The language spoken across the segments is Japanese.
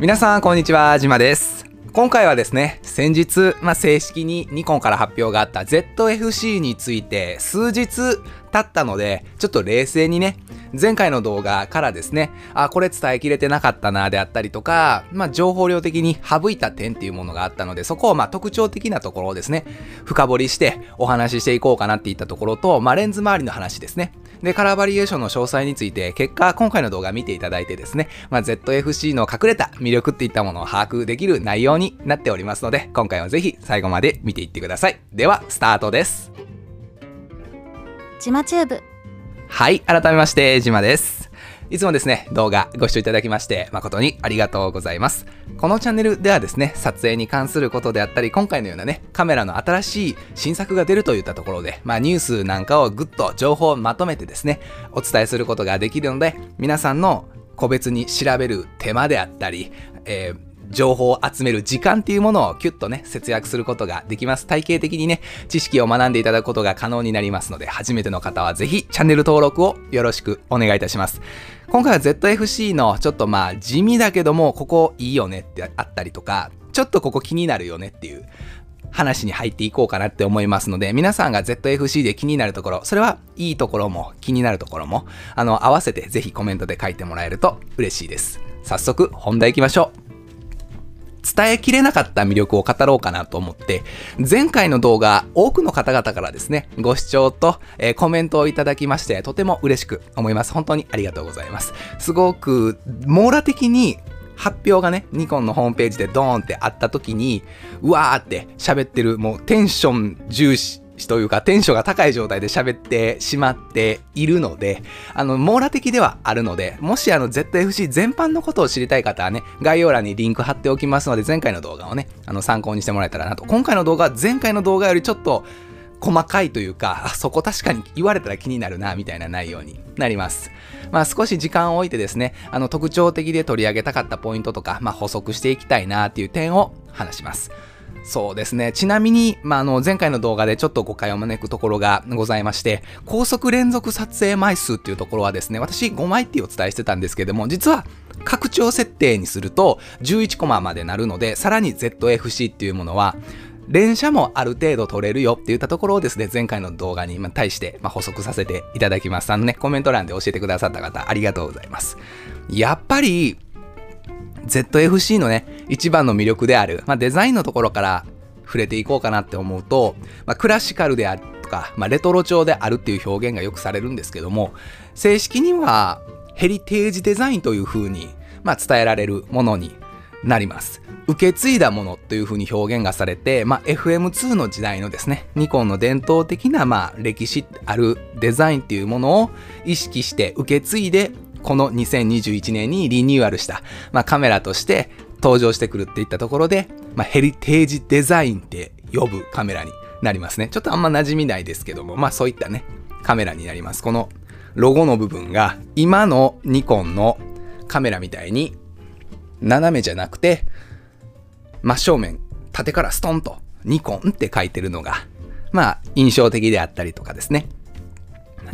皆さんこんにちは。じまです。今回はですね先日、まあ、正式にニコンから発表があった ZFC について数日経ったのでちょっと冷静にね前回の動画からですねあこれ伝えきれてなかったなであったりとか、まあ、情報量的に省いた点っていうものがあったのでそこをまあ特徴的なところをですね深掘りしてお話ししていこうかなっていったところと、まあ、レンズ周りの話ですね。で、カラーバリエーションの詳細について、結果、今回の動画見ていただいてですね、まあ、ZFC の隠れた魅力っていったものを把握できる内容になっておりますので、今回はぜひ最後まで見ていってください。では、スタートです。ジマチューブ。はい、改めまして、ジマです。いつもですね、動画ご視聴いただきまして誠にありがとうございます。このチャンネルではですね、撮影に関することであったり、今回のようなね、カメラの新しい新作が出るといったところで、まあニュースなんかをぐっと情報をまとめてですね、お伝えすることができるので、皆さんの個別に調べる手間であったり、えー情報を集める時間っていうものをキュッとね、節約することができます。体系的にね、知識を学んでいただくことが可能になりますので、初めての方はぜひチャンネル登録をよろしくお願いいたします。今回は ZFC のちょっとまあ地味だけども、ここいいよねってあったりとか、ちょっとここ気になるよねっていう話に入っていこうかなって思いますので、皆さんが ZFC で気になるところ、それはいいところも気になるところも、あの、合わせてぜひコメントで書いてもらえると嬉しいです。早速本題行きましょう。伝えきれなかった魅力を語ろうかなと思って、前回の動画、多くの方々からですね、ご視聴と、えー、コメントをいただきまして、とても嬉しく思います。本当にありがとうございます。すごく、網羅的に発表がね、ニコンのホームページでドーンってあった時に、うわーって喋ってる、もうテンション重視、というかテンションが高い状態で喋ってしまっているので、あの、網羅的ではあるので、もしあの ZFC 全般のことを知りたい方はね、概要欄にリンク貼っておきますので、前回の動画をね、あの参考にしてもらえたらなと。今回の動画は前回の動画よりちょっと細かいというか、あそこ確かに言われたら気になるな、みたいな内容になります。まあ少し時間を置いてですね、あの特徴的で取り上げたかったポイントとか、まあ補足していきたいなっていう点を話します。そうですね。ちなみに、まあ、あの、前回の動画でちょっと誤解を招くところがございまして、高速連続撮影枚数っていうところはですね、私5枚ってお伝えしてたんですけども、実は拡張設定にすると11コマまでなるので、さらに ZFC っていうものは、連写もある程度取れるよって言ったところをですね、前回の動画に対して、補足させていただきます。あのね、コメント欄で教えてくださった方、ありがとうございます。やっぱり、ZFC のね、一番の魅力である、まあ、デザインのところから触れていこうかなって思うと、まあ、クラシカルであるとか、まあ、レトロ調であるっていう表現がよくされるんですけども、正式にはヘリテージデザインという風に、ま、伝えられるものになります。受け継いだものという風に表現がされて、まあ、FM2 の時代のですね、ニコンの伝統的な、まあ、歴史あるデザインっていうものを意識して受け継いでこの2021年にリニューアルした、まあ、カメラとして登場してくるっていったところで、まあ、ヘリテージデザインって呼ぶカメラになりますね。ちょっとあんま馴染みないですけども、まあそういったね、カメラになります。このロゴの部分が今のニコンのカメラみたいに斜めじゃなくて真正面縦からストンとニコンって書いてるのがまあ印象的であったりとかですね。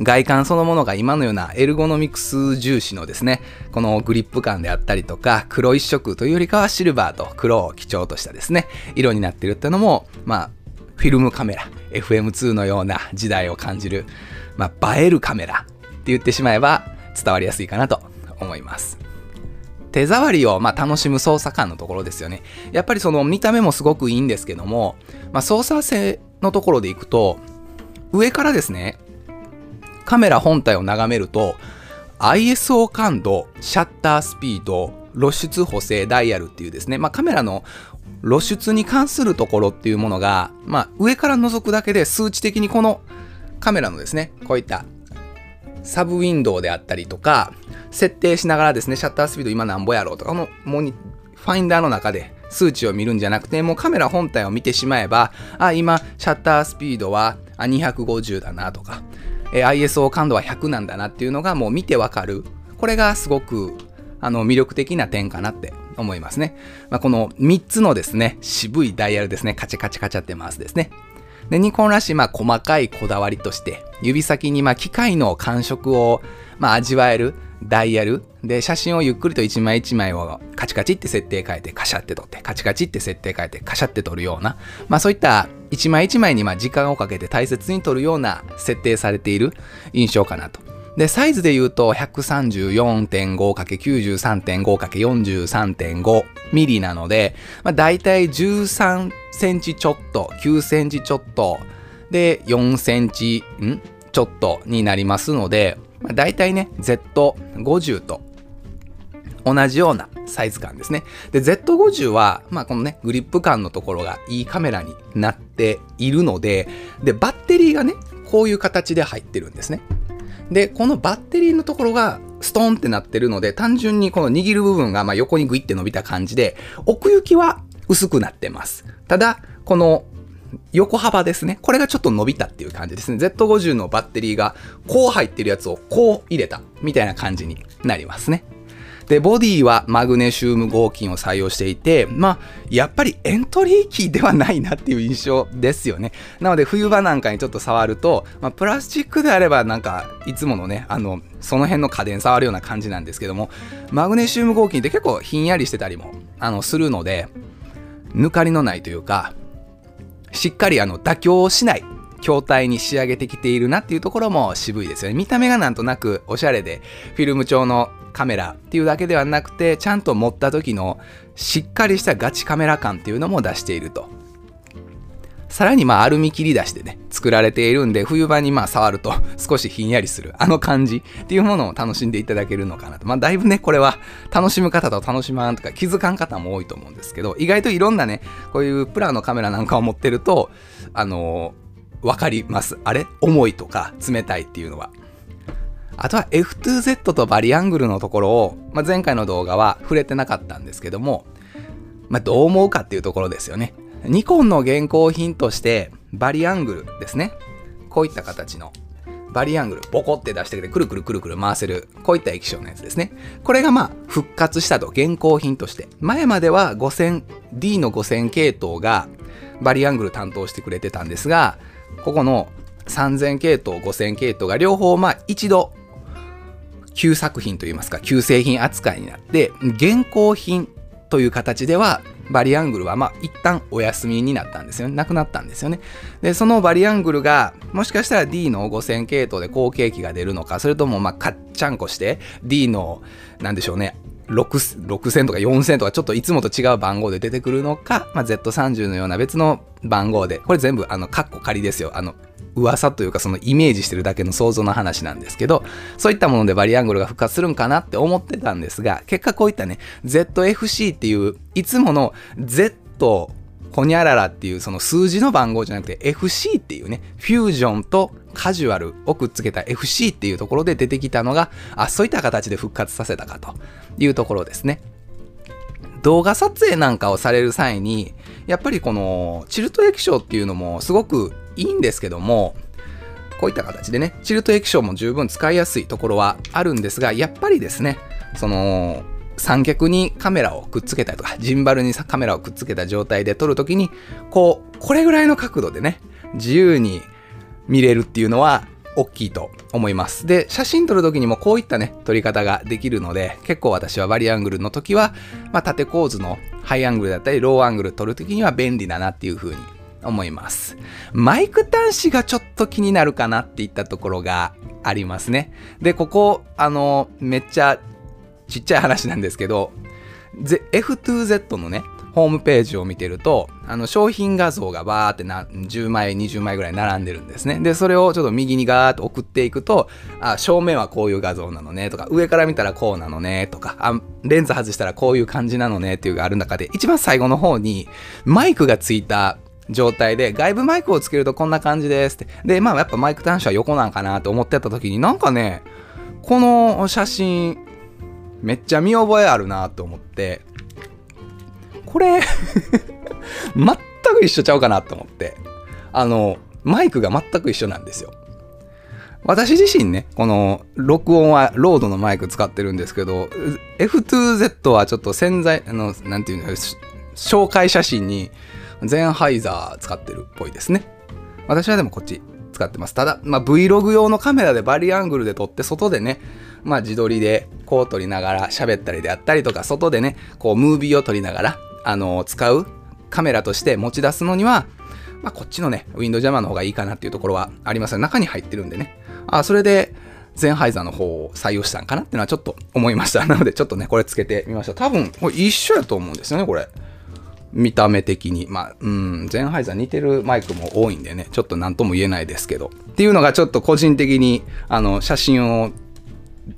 外観そのものが今のようなエルゴノミクス重視のですね、このグリップ感であったりとか、黒一色というよりかはシルバーと黒を基調としたですね、色になってるっていうのも、まあ、フィルムカメラ、FM2 のような時代を感じる、まあ、映えるカメラって言ってしまえば伝わりやすいかなと思います。手触りをま楽しむ操作感のところですよね。やっぱりその見た目もすごくいいんですけども、まあ、操作性のところでいくと、上からですね、カメラ本体を眺めると ISO 感度、シャッタースピード、露出補正ダイヤルっていうですね、まあ、カメラの露出に関するところっていうものが、まあ、上から覗くだけで数値的にこのカメラのですね、こういったサブウィンドウであったりとか、設定しながらですね、シャッタースピード今なんぼやろうとか、のモニファインダーの中で数値を見るんじゃなくて、もうカメラ本体を見てしまえば、あ、今、シャッタースピードは250だなとか、え ISO 感度は100なんだなっていうのがもう見てわかる。これがすごくあの魅力的な点かなって思いますね。まあ、この3つのですね、渋いダイヤルですね、カチャカチャカチャってますですね。で、ニコンらしい、まあ、細かいこだわりとして、指先に、まあ、機械の感触を、まあ、味わえるダイヤルで写真をゆっくりと一枚一枚をカチカチって設定変えてカシャって撮ってカチカチって設定変えてカシャって撮るような、まあ、そういった一枚一枚にま時間をかけて大切に撮るような設定されている印象かなと。で、サイズで言うと 134.5×93.5×43.5 ミリなので、まあ、大体13センチちょっと、9センチちょっと、で、4センチ、ん？ちょっとになりますので、まあ、大体ね、Z50 と同じようなサイズ感ですね。で、Z50 は、まあこのね、グリップ感のところがいいカメラになっているので、で、バッテリーがね、こういう形で入ってるんですね。で、このバッテリーのところがストーンってなってるので、単純にこの握る部分がま横にグイって伸びた感じで、奥行きは薄くなってます。ただ、この横幅ですね。これがちょっと伸びたっていう感じですね。Z50 のバッテリーがこう入ってるやつをこう入れたみたいな感じになりますね。で、ボディはマグネシウム合金を採用していて、まあ、やっぱりエントリーキーではないなっていう印象ですよね。なので、冬場なんかにちょっと触ると、まあ、プラスチックであれば、なんか、いつものね、あの、その辺の家電触るような感じなんですけども、マグネシウム合金って結構ひんやりしてたりも、あの、するので、抜かりのないというか、しっかりあの妥協しない筐体に仕上げてきているなっていうところも渋いですよね。見た目がなんとなくおしゃれで、フィルム調のカメラっていうだけではなくて、ちゃんと持った時のしっかりしたガチカメラ感っていうのも出していると。さらにまあアルミ切り出してね、作られているんで、冬場にまあ触ると 少しひんやりする、あの感じっていうものを楽しんでいただけるのかなと。まあだいぶね、これは楽しむ方と楽しまんとか気づかん方も多いと思うんですけど、意外といろんなね、こういうプラのカメラなんかを持ってると、あのー、わかります。あれ？重いとか冷たいっていうのは。あとは F2Z とバリアングルのところを、まあ、前回の動画は触れてなかったんですけども、まあ、どう思うかっていうところですよね。ニコンの現行品としてバリアングルですね。こういった形のバリアングル、ボコって出してくれて、くるくるくるくる回せる、こういった液晶のやつですね。これがまあ復活したと、現行品として。前までは5000、D の5000系統がバリアングル担当してくれてたんですが、ここの3000系統、5000系統が両方まあ一度旧作品といいますか、旧製品扱いになって、現行品という形では、バリアングルはまあ一旦お休みになったんですよね。なくなったんですよね。で、そのバリアングルが、もしかしたら D の5000系統で後継機が出るのか、それともまあカッチャンコして D の、なんでしょうね、6000とか4000とかちょっといつもと違う番号で出てくるのか、まあ、Z30 のような別の番号で、これ全部あの、カッコ仮ですよ。あの、噂というかそのイメージしてるだけの想像の話なんですけど、そういったものでバリアングルが復活するんかなって思ってたんですが、結果こういったね、ZFC っていう、いつもの Z ホニャララっていうその数字の番号じゃなくて FC っていうね、フュージョンとカジュアルをくっつけた FC っていうところで出てきたのが、あ、そういった形で復活させたかというところですね。動画撮影なんかをされる際に、やっぱりこのチルト液晶っていうのもすごくいいんですけども、こういった形でね、チルト液晶も十分使いやすいところはあるんですが、やっぱりですね、その、三脚にカメラをくっつけたりとか、ジンバルにカメラをくっつけた状態で撮るときに、こう、これぐらいの角度でね、自由に見れるっていうのは大きいと思います。で、写真撮るときにもこういったね、撮り方ができるので、結構私はバリアングルの時は、まあ、縦構図のハイアングルだったり、ローアングル撮るときには便利だなっていう風に思います。マイク端子がちょっと気になるかなっていったところがありますね。で、ここ、あの、めっちゃちっちゃい話なんですけど、F2Z のね、ホームページを見てると、あの商品画像がバーってな10枚、20枚ぐらい並んでるんですね。で、それをちょっと右にガーッと送っていくと、あ、正面はこういう画像なのねとか、上から見たらこうなのねとか、あ、レンズ外したらこういう感じなのねっていうのがある中で、一番最後の方にマイクがついた状態で、外部マイクをつけるとこんな感じですって。で、まあやっぱマイク端子は横なんかなと思ってた時になんかね、この写真、めっちゃ見覚えあるなと思って、これ 全く一緒ちゃうかなと思って、あの、マイクが全く一緒なんですよ。私自身ね、この録音はロードのマイク使ってるんですけど、F2Z はちょっと潜在、あの、なんていうの、紹介写真にゼンハイザー使ってるっぽいですね。私はでもこっち使ってます。ただ、まあ、Vlog 用のカメラでバリアングルで撮って外でね、まあ自撮りでこう撮りながら喋ったりであったりとか、外でね、こうムービーを撮りながら、あの使うカメラとして持ち出すのには、まあ、こっちのね、ウィンドジャマーの方がいいかなっていうところはありますが、中に入ってるんでね。あ、それで、ゼンハイザーの方を採用したんかなっていうのはちょっと思いました。なので、ちょっとね、これつけてみました。多分、これ一緒やと思うんですよね、これ。見た目的に。まあ、うん、ゼンハイザー似てるマイクも多いんでね、ちょっと何とも言えないですけど。っていうのがちょっと個人的に、あの、写真を、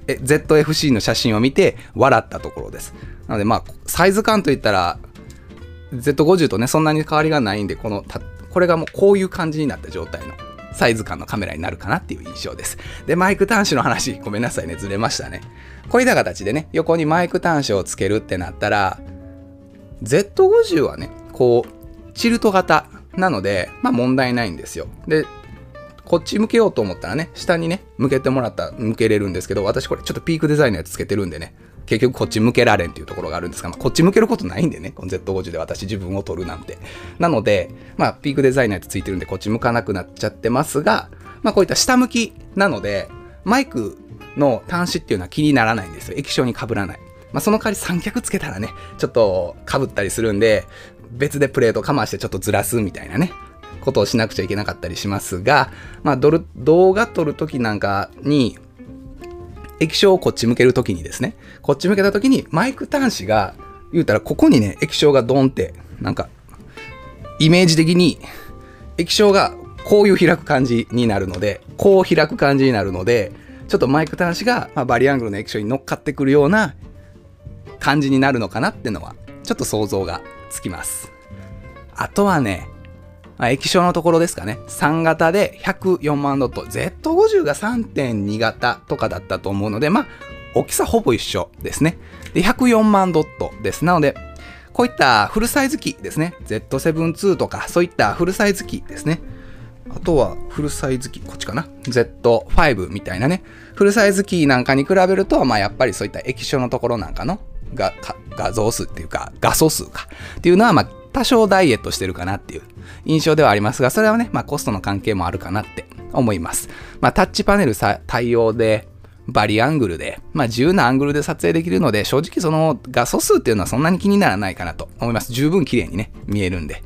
ZFC の写真を見て笑ったところです。なので、まあ、サイズ感といったら、Z50 とね、そんなに変わりがないんで、この、これがもうこういう感じになった状態のサイズ感のカメラになるかなっていう印象です。で、マイク端子の話、ごめんなさいね、ずれましたね。こういった形でね、横にマイク端子をつけるってなったら、Z50 はね、こう、チルト型なので、まあ問題ないんですよ。で、こっち向けようと思ったらね、下にね、向けてもらったら向けれるんですけど、私これちょっとピークデザインのやつつけてるんでね、結局こっち向けられんっていうところがあるんですが、まあ、こっち向けることないんでね、この Z50 で私自分を撮るなんて。なので、まあ、ピークデザイナーってついてるんで、こっち向かなくなっちゃってますが、まあ、こういった下向きなので、マイクの端子っていうのは気にならないんですよ。液晶に被らない。まあ、その代わり三脚つけたらね、ちょっと被ったりするんで、別でプレートかましてちょっとずらすみたいなね、ことをしなくちゃいけなかったりしますが、まあ、動画撮るときなんかに、液晶をこっち向けるときにですね、こっち向けたときにマイク端子が、言うたらここにね、液晶がドンって、なんか、イメージ的に液晶がこういう開く感じになるので、こう開く感じになるので、ちょっとマイク端子が、まあ、バリアングルの液晶に乗っかってくるような感じになるのかなっていうのは、ちょっと想像がつきます。あとはね、液晶のところですかね。3型で104万ドット。Z50 が3.2型とかだったと思うので、まあ、大きさほぼ一緒ですね。で、104万ドットです。なので、こういったフルサイズ機ですね。Z7-2 とか、そういったフルサイズ機ですね。あとはフルサイズ機、こっちかな。Z5 みたいなね。フルサイズ機なんかに比べると、まあやっぱりそういった液晶のところなんかの画像数っていうか画素数かっていうのは、まあ多少ダイエットしてるかなっていう印象ではありますが、それはね、まあコストの関係もあるかなって思います。まあタッチパネル対応で、バリアングルで、まあ自由なアングルで撮影できるので、正直その画素数っていうのはそんなに気にならないかなと思います。十分綺麗にね、見えるんで。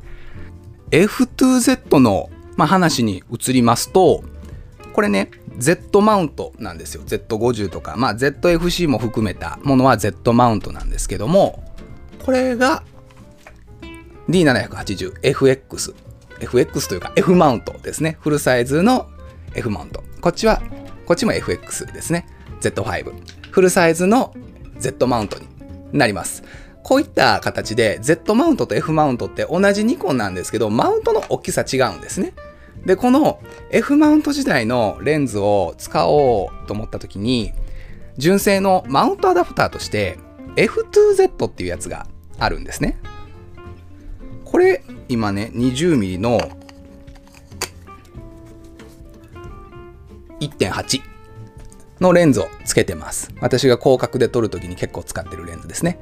F2Z の、まあ、話に移りますと、これね、Z マウントなんですよ。Z50 とか、まあ ZFC も含めたものは Z マウントなんですけども、これが D780FX。FX というか F マウントですね。フルサイズの F マウント。こっちは、こっちも FX ですね。Z5。フルサイズの Z マウントになります。こういった形で Z マウントと F マウントって同じニコンなんですけど、マウントの大きさ違うんですね。で、この F マウント時代のレンズを使おうと思った時に、純正のマウントアダプターとして F2Z っていうやつがあるんですね。これ、今ね、20mm の1.8のレンズをつけてます。私が広角で撮るときに結構使ってるレンズですね。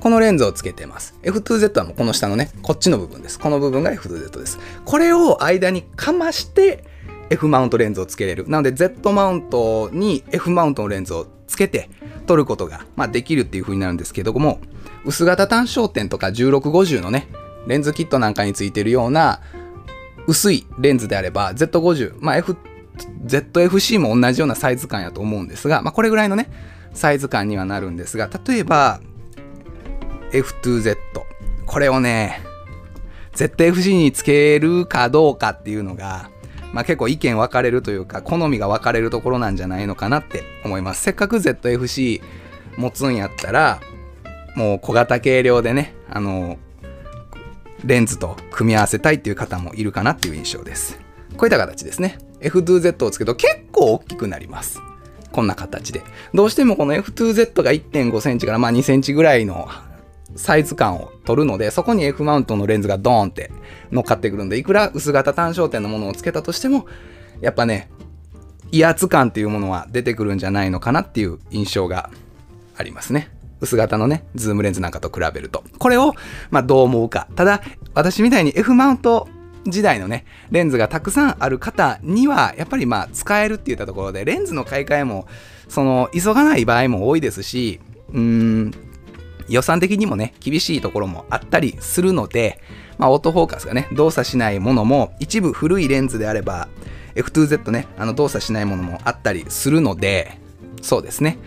このレンズをつけてます。F2Z はもうこの下のね、こっちの部分です。この部分が F2Z です。これを間にかまして F マウントレンズをつけれる。なので Z マウントに F マウントのレンズをつけて撮ることが、まあ、できるっていう風になるんですけども、薄型単焦点とか1650のね、レンズキットなんかについてるような薄いレンズであれば Z50、まあ F、ZFC も同じようなサイズ感やと思うんですが、まあ、これぐらいのね、サイズ感にはなるんですが、例えば F2Z、これをね、ZFC につけるかどうかっていうのが、まあ、結構意見分かれるというか、好みが分かれるところなんじゃないのかなって思います。せっかく ZFC 持つんやったら、もう小型軽量でね、あの、レンズと組み合わせたいっていう方もいるかなっていう印象です。こういった形ですね。F2Z をつけると結構大きくなります。こんな形で。どうしてもこの F2Z が1.5センチからまあ2センチぐらいのサイズ感を取るので、そこに F マウントのレンズがドーンって乗っかってくるんで、いくら薄型単焦点のものをつけたとしても、やっぱね、威圧感っていうものは出てくるんじゃないのかなっていう印象がありますね。薄型のね、ズームレンズなんかと比べると。これを、まあ、どう思うか。ただ、私みたいに F マウント時代のね、レンズがたくさんある方には、やっぱりまあ、使えるって言ったところで、レンズの買い替えもその急がない場合も多いですしうーん予算的にもね厳しいところもあったりするので、まあ、オートフォーカスがね動作しないものも一部古いレンズであれば F2Z ねあの動作しないものもあったりするのでそうですね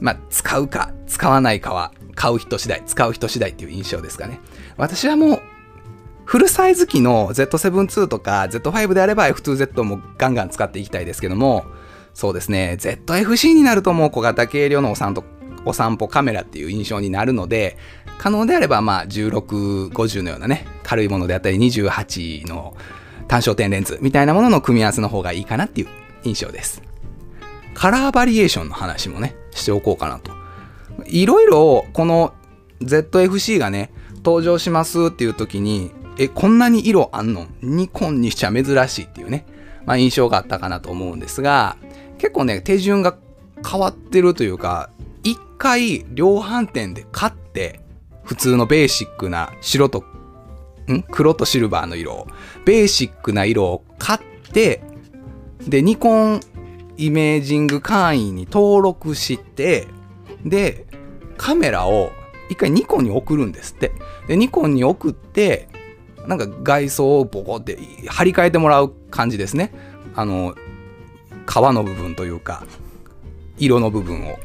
まあ使うか使わないかは買う人次第使う人次第っていう印象ですかね。私はもうフルサイズ機の Z7 II とか Z5 であれば F2Z もガンガン使っていきたいですけどもそうですね。ZFC になるともう小型軽量のお散歩お散歩カメラっていう印象になるので可能であればまあ1650のようなね軽いものであったり28の単焦点レンズみたいなものの組み合わせの方がいいかなっていう印象です。カラーバリエーションの話もねしておこうかなと。いろいろこの ZFC がね登場しますっていう時にえこんなに色あんの？ニコンにしちゃ珍しいっていうね、まあ、印象があったかなと思うんですが結構ね手順が変わってるというか一回量販店で買って普通のベーシックな白とん？黒とシルバーの色をベーシックな色を買ってでニコンイメージング会員に登録してでカメラを一回ニコンに送るんですって。でニコンに送ってなんか外装をボコって張り替えてもらう感じですね。あの皮の部分というか色の部分を。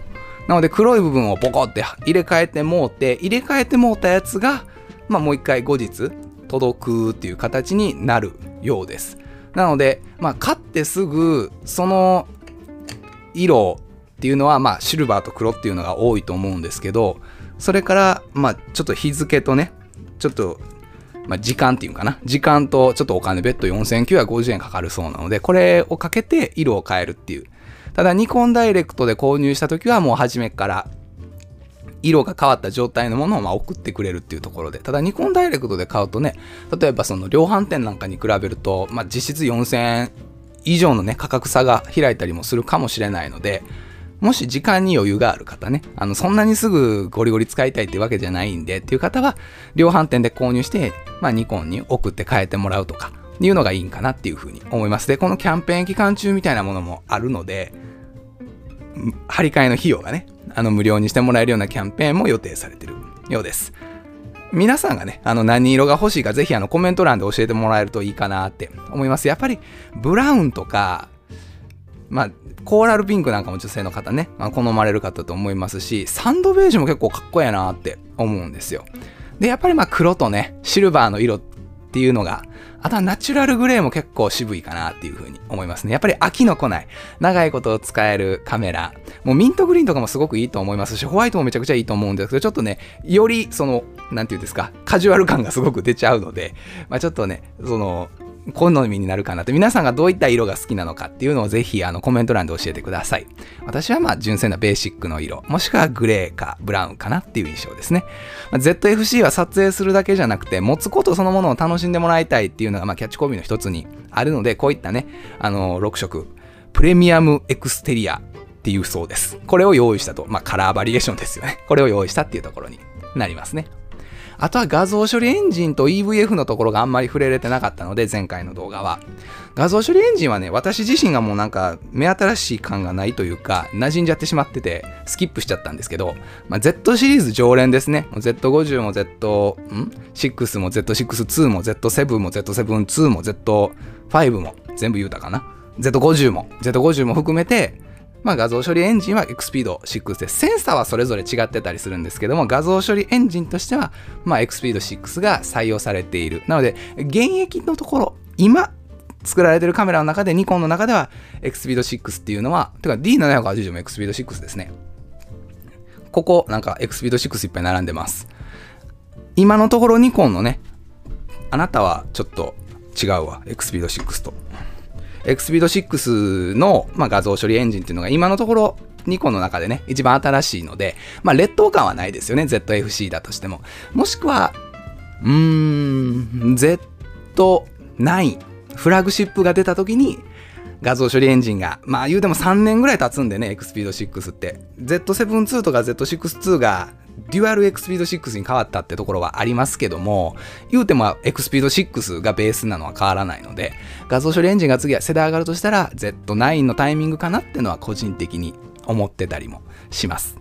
なので黒い部分をボコって入れ替えてもうて入れ替えてもうたやつが、まあ、もう一回後日届くっていう形になるようです。なので、まあ、買ってすぐその色っていうのは、まあ、シルバーと黒っていうのが多いと思うんですけどそれから、まあ、ちょっと日付とねちょっとまあ、時間っていうかな？時間とちょっとお金別途4950円かかるそうなので、これをかけて色を変えるっていう。ただ、ニコンダイレクトで購入した時はもう初めから色が変わった状態のものをま送ってくれるっていうところで。ただ、ニコンダイレクトで買うとね、例えばその量販店なんかに比べると、まあ、実質4000円以上のね、価格差が開いたりもするかもしれないので、もし時間に余裕がある方ね、あの、そんなにすぐゴリゴリ使いたいってわけじゃないんでっていう方は、量販店で購入して、まあ、ニコンに送って変えてもらうとか、いうのがいいんかなっていうふうに思います。で、このキャンペーン期間中みたいなものもあるので、張り替えの費用がね、あの、無料にしてもらえるようなキャンペーンも予定されてるようです。皆さんがね、あの何色が欲しいかぜひあのコメント欄で教えてもらえるといいかなって思います。やっぱりブラウンとか、まあ、コーラルピンクなんかも女性の方ね、まあ、好まれる方と思いますし、サンドベージュも結構かっこいいなって思うんですよ。で、やっぱりまあ黒とね、シルバーの色っていうのが、あとはナチュラルグレーも結構渋いかなっていう風に思いますね。やっぱり飽きの来ない、長いことを使えるカメラ。もうミントグリーンとかもすごくいいと思いますし、ホワイトもめちゃくちゃいいと思うんですけど、ちょっとね、よりその、なんていうんですか、カジュアル感がすごく出ちゃうので、まあちょっとね、その、好みになるかなって皆さんがどういった色が好きなのかっていうのをぜひあのコメント欄で教えてください。私はまあ純正なベーシックの色もしくはグレーかブラウンかなっていう印象ですね、まあ、ZFC は撮影するだけじゃなくて持つことそのものを楽しんでもらいたいっていうのがまあキャッチコピーの一つにあるのでこういったねあの6色。プレミアムエクステリアっていうそうです。これを用意したと。まあカラーバリエーションですよね。これを用意したっていうところになりますね。あとは画像処理エンジンと EVF のところがあんまり触れれてなかったので、前回の動画は。画像処理エンジンはね、私自身がもうなんか目新しい感がないというか、馴染んじゃってしまってて、スキップしちゃったんですけど、まあ、Z シリーズ常連ですね。Z50 も Z、ん ?6 も Z6-2 も Z7 も Z7-2 も Z5 も全部言うたかな？Z50 も、Z50 も含めて、まあ、画像処理エンジンは XPEED6 で。センサーはそれぞれ違ってたりするんですけども、画像処理エンジンとしては、まあ、XPEED6 が採用されている。なので、現役のところ、今、作られてるカメラの中で、ニコンの中では XPEED6 っていうのは、てか D780 も XPEED6 ですね。ここ、なんか XPEED6 いっぱい並んでます。今のところニコンのね、あなたはちょっと違うわ、XPEED6 と。XPEED6 の、まあ、画像処理エンジンっていうのが今のところニコの中でね、一番新しいので、まあ、劣等感はないですよね、ZFC だとしても。もしくは、うーん、Z9、フラグシップが出た時に、画像処理エンジンが、まあ言うても3年ぐらい経つんでね、XPEED6 って。Z7-2 とか Z6-2 がデュアル XPEED6 に変わったってところはありますけども、言うても XPEED6 がベースなのは変わらないので、画像処理エンジンが次は世代上がるとしたら Z9 のタイミングかなってのは個人的に思ってたりもします。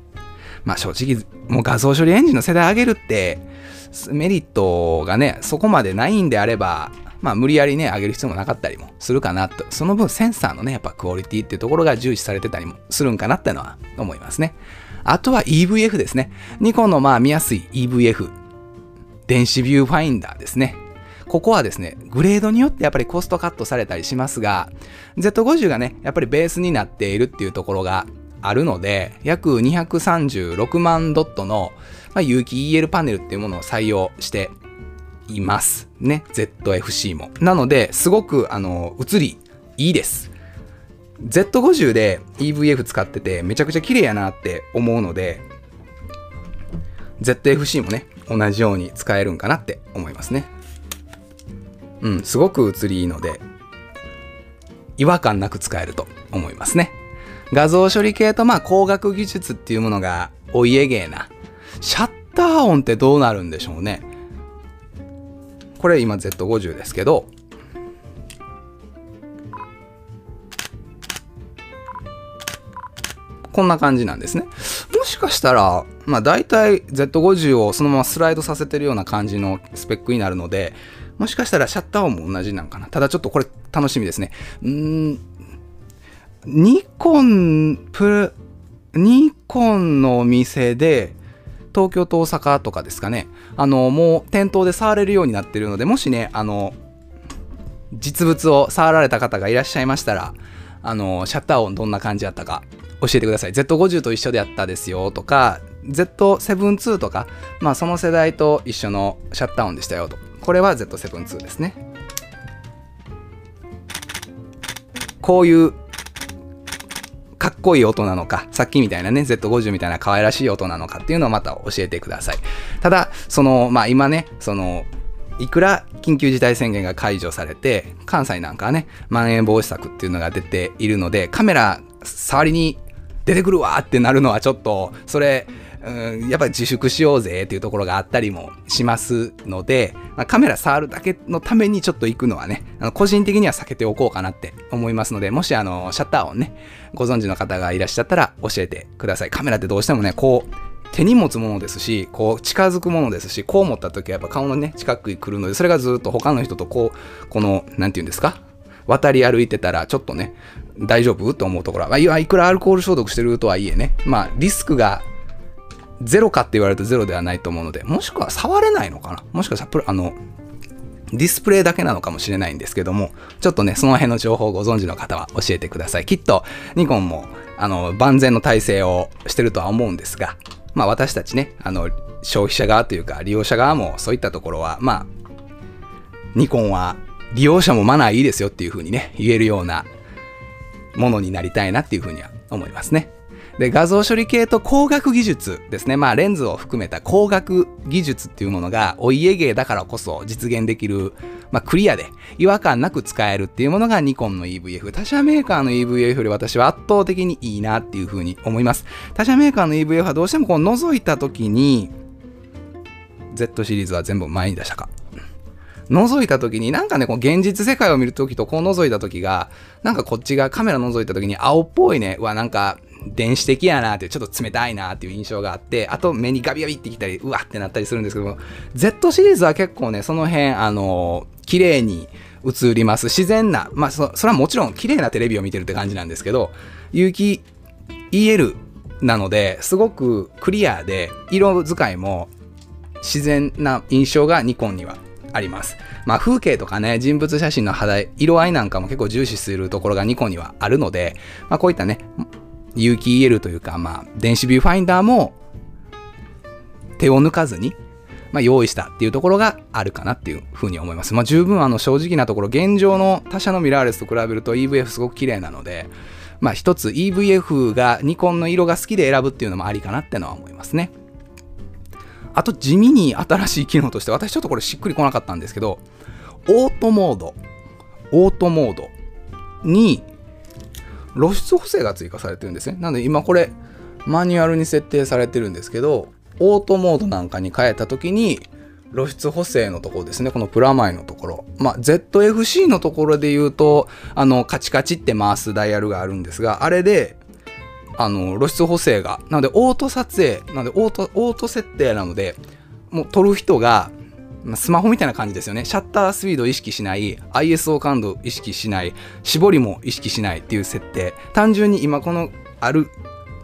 まあ正直、もう画像処理エンジンの世代上げるって、メリットがね、そこまでないんであれば、まあ無理やりね、上げる必要もなかったりもするかなと。その分センサーのね、やっぱクオリティっていうところが重視されてたりもするんかなってのは思いますね。あとは EVF ですね。ニコンのまあ見やすい EVF。電子ビューファインダーですね。ここはですね、グレードによってやっぱりコストカットされたりしますが、Z50 がね、やっぱりベースになっているっていうところがあるので、約236万ドットの、まあ、有機 EL パネルっていうものを採用しています。ね、ZFC も。なので、すごく、あの、映りいいです。Z50 で EVF 使っててめちゃくちゃ綺麗やなって思うので、ZFC もね、同じように使えるんかなって思いますね。うん、すごく映りいいので、違和感なく使えると思いますね。画像処理系とまあ光学技術っていうものがお家芸な。シャッター音ってどうなるんでしょうね。これ今 Z50 ですけど、こんな感じなんですね。もしかしたら、まあ大体 Z50 をそのままスライドさせてるような感じのスペックになるので、もしかしたらシャッター音も同じなんかな。ただちょっとこれ楽しみですね。うーん、ニコン、プルニコンのお店で、東京と大阪とかですかね、あの、もう店頭で触れるようになってるので、もしね、あの、実物を触られた方がいらっしゃいましたら、あの、シャッター音どんな感じだったか教えてください。Z50 と一緒でやったですよとか、Z72 とか、まあその世代と一緒のシャッター音でしたよと。これは Z72 ですね。こういうかっこいい音なのか、さっきみたいなね、Z50 みたいな可愛らしい音なのかっていうのをまた教えてください。ただ、その、まあ今ね、その、いくら緊急事態宣言が解除されて、関西なんかはね、まん延防止策っていうのが出ているので、カメラ触りに出てくるわってなるのはちょっと、それ、うん、やっぱり自粛しようぜっていうところがあったりもしますので、まあ、カメラ触るだけのためにちょっと行くのはね、あの個人的には避けておこうかなって思いますので、もしあの、シャッター音ね、ご存知の方がいらっしゃったら教えてください。カメラってどうしてもね、こう、手に持つものですし、こう近づくものですし、こう持った時はやっぱ顔のね、近くに来るので、それがずっと他の人とこう、この、なんて言うんですか渡り歩いてたら、ちょっとね、大丈夫？と思うところは、まあ、いくらアルコール消毒してるとはいえね、まあ、リスクがゼロかって言われるとゼロではないと思うので、もしくは触れないのかな。もしかしたら、あの、ディスプレイだけなのかもしれないんですけども、ちょっとね、その辺の情報をご存知の方は教えてください。きっと、ニコンも、あの、万全の体制をしてるとは思うんですが、まあ私たちね、あの、消費者側というか利用者側もそういったところは、まあ、ニコンは利用者もマナーいいですよっていうふうにね、言えるようなものになりたいなっていうふうには思いますね。で、画像処理系と光学技術ですね。まあレンズを含めた光学技術っていうものがお家芸だからこそ実現できる、まあクリアで違和感なく使えるっていうものがニコンの EVF。他社メーカーの EVF より私は圧倒的にいいなっていうふうに思います。他社メーカーの EVF はどうしてもこう覗いた時に Z シリーズは全部前に出したか。覗いた時になんかね、こう現実世界を見る時とこう覗いた時が、なんかこっちがカメラ覗いた時に青っぽいね、うわ、なんか電子的やなって、ちょっと冷たいなっていう印象があって、あと目にガビガビってきたり、うわってなったりするんですけども、Z シリーズは結構ね、その辺、あの、綺麗に映ります。自然な、まあそ、それはもちろん綺麗なテレビを見てるって感じなんですけど、有機 EL なので、すごくクリアで、色使いも自然な印象がニコンにはあります。まあ風景とかね、人物写真の肌、色合いなんかも結構重視するところがニコンにはあるので、まあこういったね、有機 EL というか、まあ電子ビューファインダーも手を抜かずに、まあ、用意したっていうところがあるかなっていうふうに思います。まあ十分あの正直なところ、現状の他社のミラーレスと比べると EVF すごく綺麗なので、まあ一つ EVF がニコンの色が好きで選ぶっていうのもありかなってのは思いますね。あと地味に新しい機能として、私ちょっとこれしっくりこなかったんですけど、オートモード、オートモードに露出補正が追加されてるんですね。なので今これマニュアルに設定されてるんですけど、オートモードなんかに変えた時に露出補正のところですね、このプラマイのところ。まあ、ZFC のところで言うと、あの、カチカチって回すダイヤルがあるんですが、あれであの露出補正がなのでオート撮影なのでオートオート設定なのでもう撮る人がスマホみたいな感じですよね。シャッタースピード意識しない ISO 感度を意識しない絞りも意識しないっていう設定。単純に今このある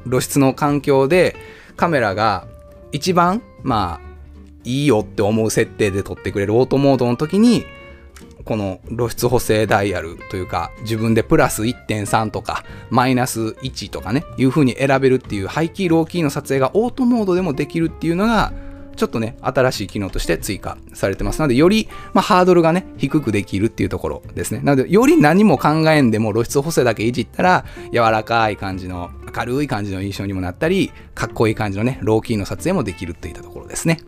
露出の環境でカメラが一番まあいいよって思う設定で撮ってくれるオートモードの時にこの露出補正ダイヤルというか自分でプラス1.3とかマイナス1とかねいう風に選べるっていうハイキーローキーの撮影がオートモードでもできるっていうのがちょっとね新しい機能として追加されてます。のでより、まあ、ハードルがね低くできるっていうところですね。なのでより何も考えんでも露出補正だけいじったら柔らかい感じの明るい感じの印象にもなったりかっこいい感じのねローキーの撮影もできるっていったところですね。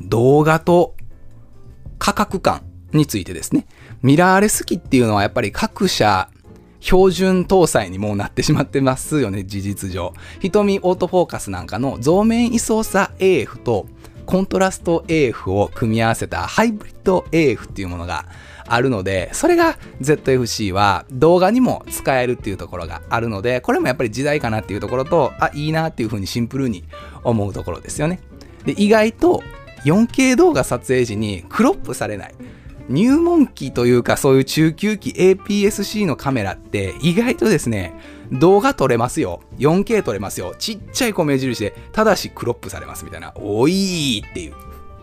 動画と価格感についてですね。ミラーレス機っていうのはやっぱり各社標準搭載にもうなってしまってますよね、事実上。瞳オートフォーカスなんかの増面位相差 AF とコントラスト AF を組み合わせたハイブリッド AF っていうものがあるので、それが ZFC は動画にも使えるっていうところがあるので、これもやっぱり時代かなっていうところと、あ、いいなっていうふうにシンプルに思うところですよね。で、意外と 4K 動画撮影時にクロップされない。入門機というかそういう中級機 APS-C のカメラって意外とですね動画撮れますよ。4K 撮れますよ。ちっちゃい米印でただしクロップされますみたいな。おいっていう。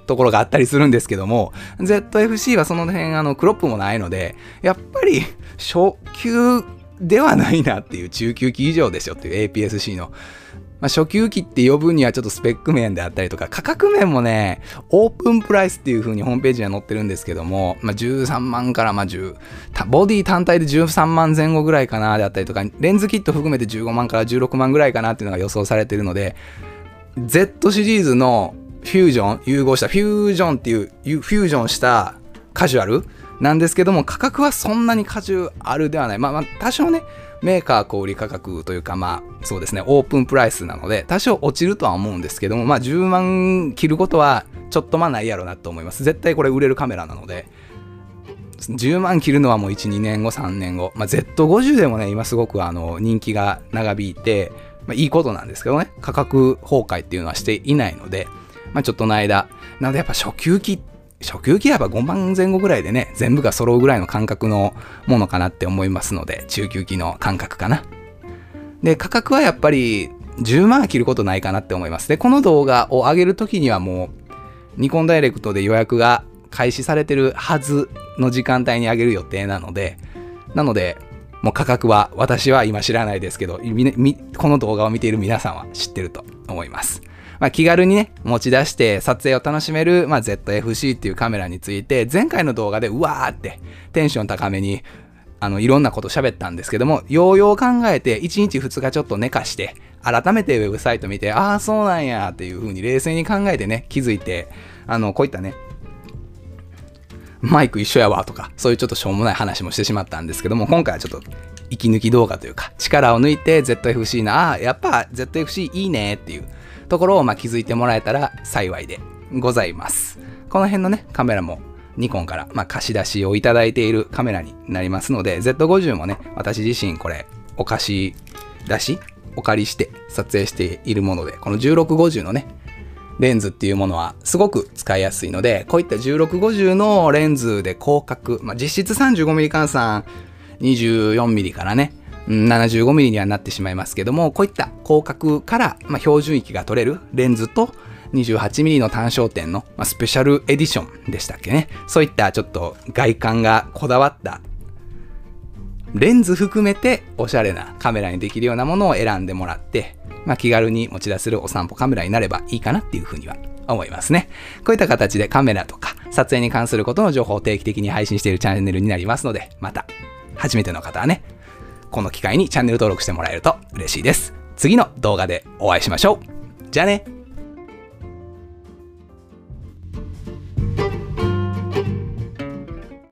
ところがあったりするんですけども ZFC はその辺あのクロップもないのでやっぱり初級ではないなっていう中級機以上ですよっていう APS-C の。まあ、初級機って呼ぶにはちょっとスペック面であったりとか、価格面もね、オープンプライスっていう風にホームページには載ってるんですけども、まあ、13万からまあ10、ボディ単体で13万前後ぐらいかなであったりとか、レンズキット含めて15万から16万ぐらいかなっていうのが予想されてるので、Z シリーズのフュージョン、融合した、フュージョンっていう、フュージョンしたカジュアルなんですけども、価格はそんなにカジュアルではない。まあまあ、多少ね、メーカー小売価格というか、まあ、そうですね、オープンプライスなので、多少落ちるとは思うんですけども、まあ、10万切ることは、ちょっとまあないやろうなと思います。絶対これ売れるカメラなので、10万切るのはもう1、2年後、3年後。まあ、Z50 でもね、今すごくあの人気が長引いて、まあ、いいことなんですけどね、価格崩壊っていうのはしていないので、まあ、ちょっとの間、なのでやっぱ初級機初級機は5万前後ぐらいでね、全部が揃うぐらいの感覚のものかなって思いますので、中級機の感覚かな。で、価格はやっぱり10万切ることないかなって思います。で、この動画を上げるときにはもう、ニコンダイレクトで予約が開始されてるはずの時間帯に上げる予定なので、なので、もう価格は私は今知らないですけど、この動画を見ている皆さんは知ってると思います。まあ、気軽にね、持ち出して撮影を楽しめる、まあ、ZFC っていうカメラについて、前回の動画でうわーってテンション高めに、あの、いろんなこと喋ったんですけども、ようよう考えて、1日2日ちょっと寝かして、改めてウェブサイト見て、ああ、そうなんやっていう風に冷静に考えてね、気づいて、あの、こういったね、マイク一緒やわとか、そういうちょっとしょうもない話もしてしまったんですけども、今回はちょっと息抜き動画というか、力を抜いて ZFC の、ああ、やっぱ ZFC いいねっていうところをま気づいてもらえたら幸いでございます。この辺のね、カメラもニコンからま貸し出しをいただいているカメラになりますので、Z50 もね、私自身これお貸し出し、お借りして撮影しているもので、この1650のね、レンズっていうものはすごく使いやすいので、こういった1650のレンズで広角、まあ、実質 35mm 換算 24mm からね、75mm にはなってしまいますけども、こういった広角から、ま、標準域が取れるレンズと 28mm の単焦点の、ま、スペシャルエディションでしたっけね。そういったちょっと外観がこだわったレンズ含めておしゃれなカメラにできるようなものを選んでもらって、まあ、気軽に持ち出せるお散歩カメラになればいいかなっていうふうには思いますね。こういった形でカメラとか撮影に関することの情報を定期的に配信しているチャンネルになりますので、また初めての方はね、この機会にチャンネル登録してもらえると嬉しいです。次の動画でお会いしましょう。じゃあね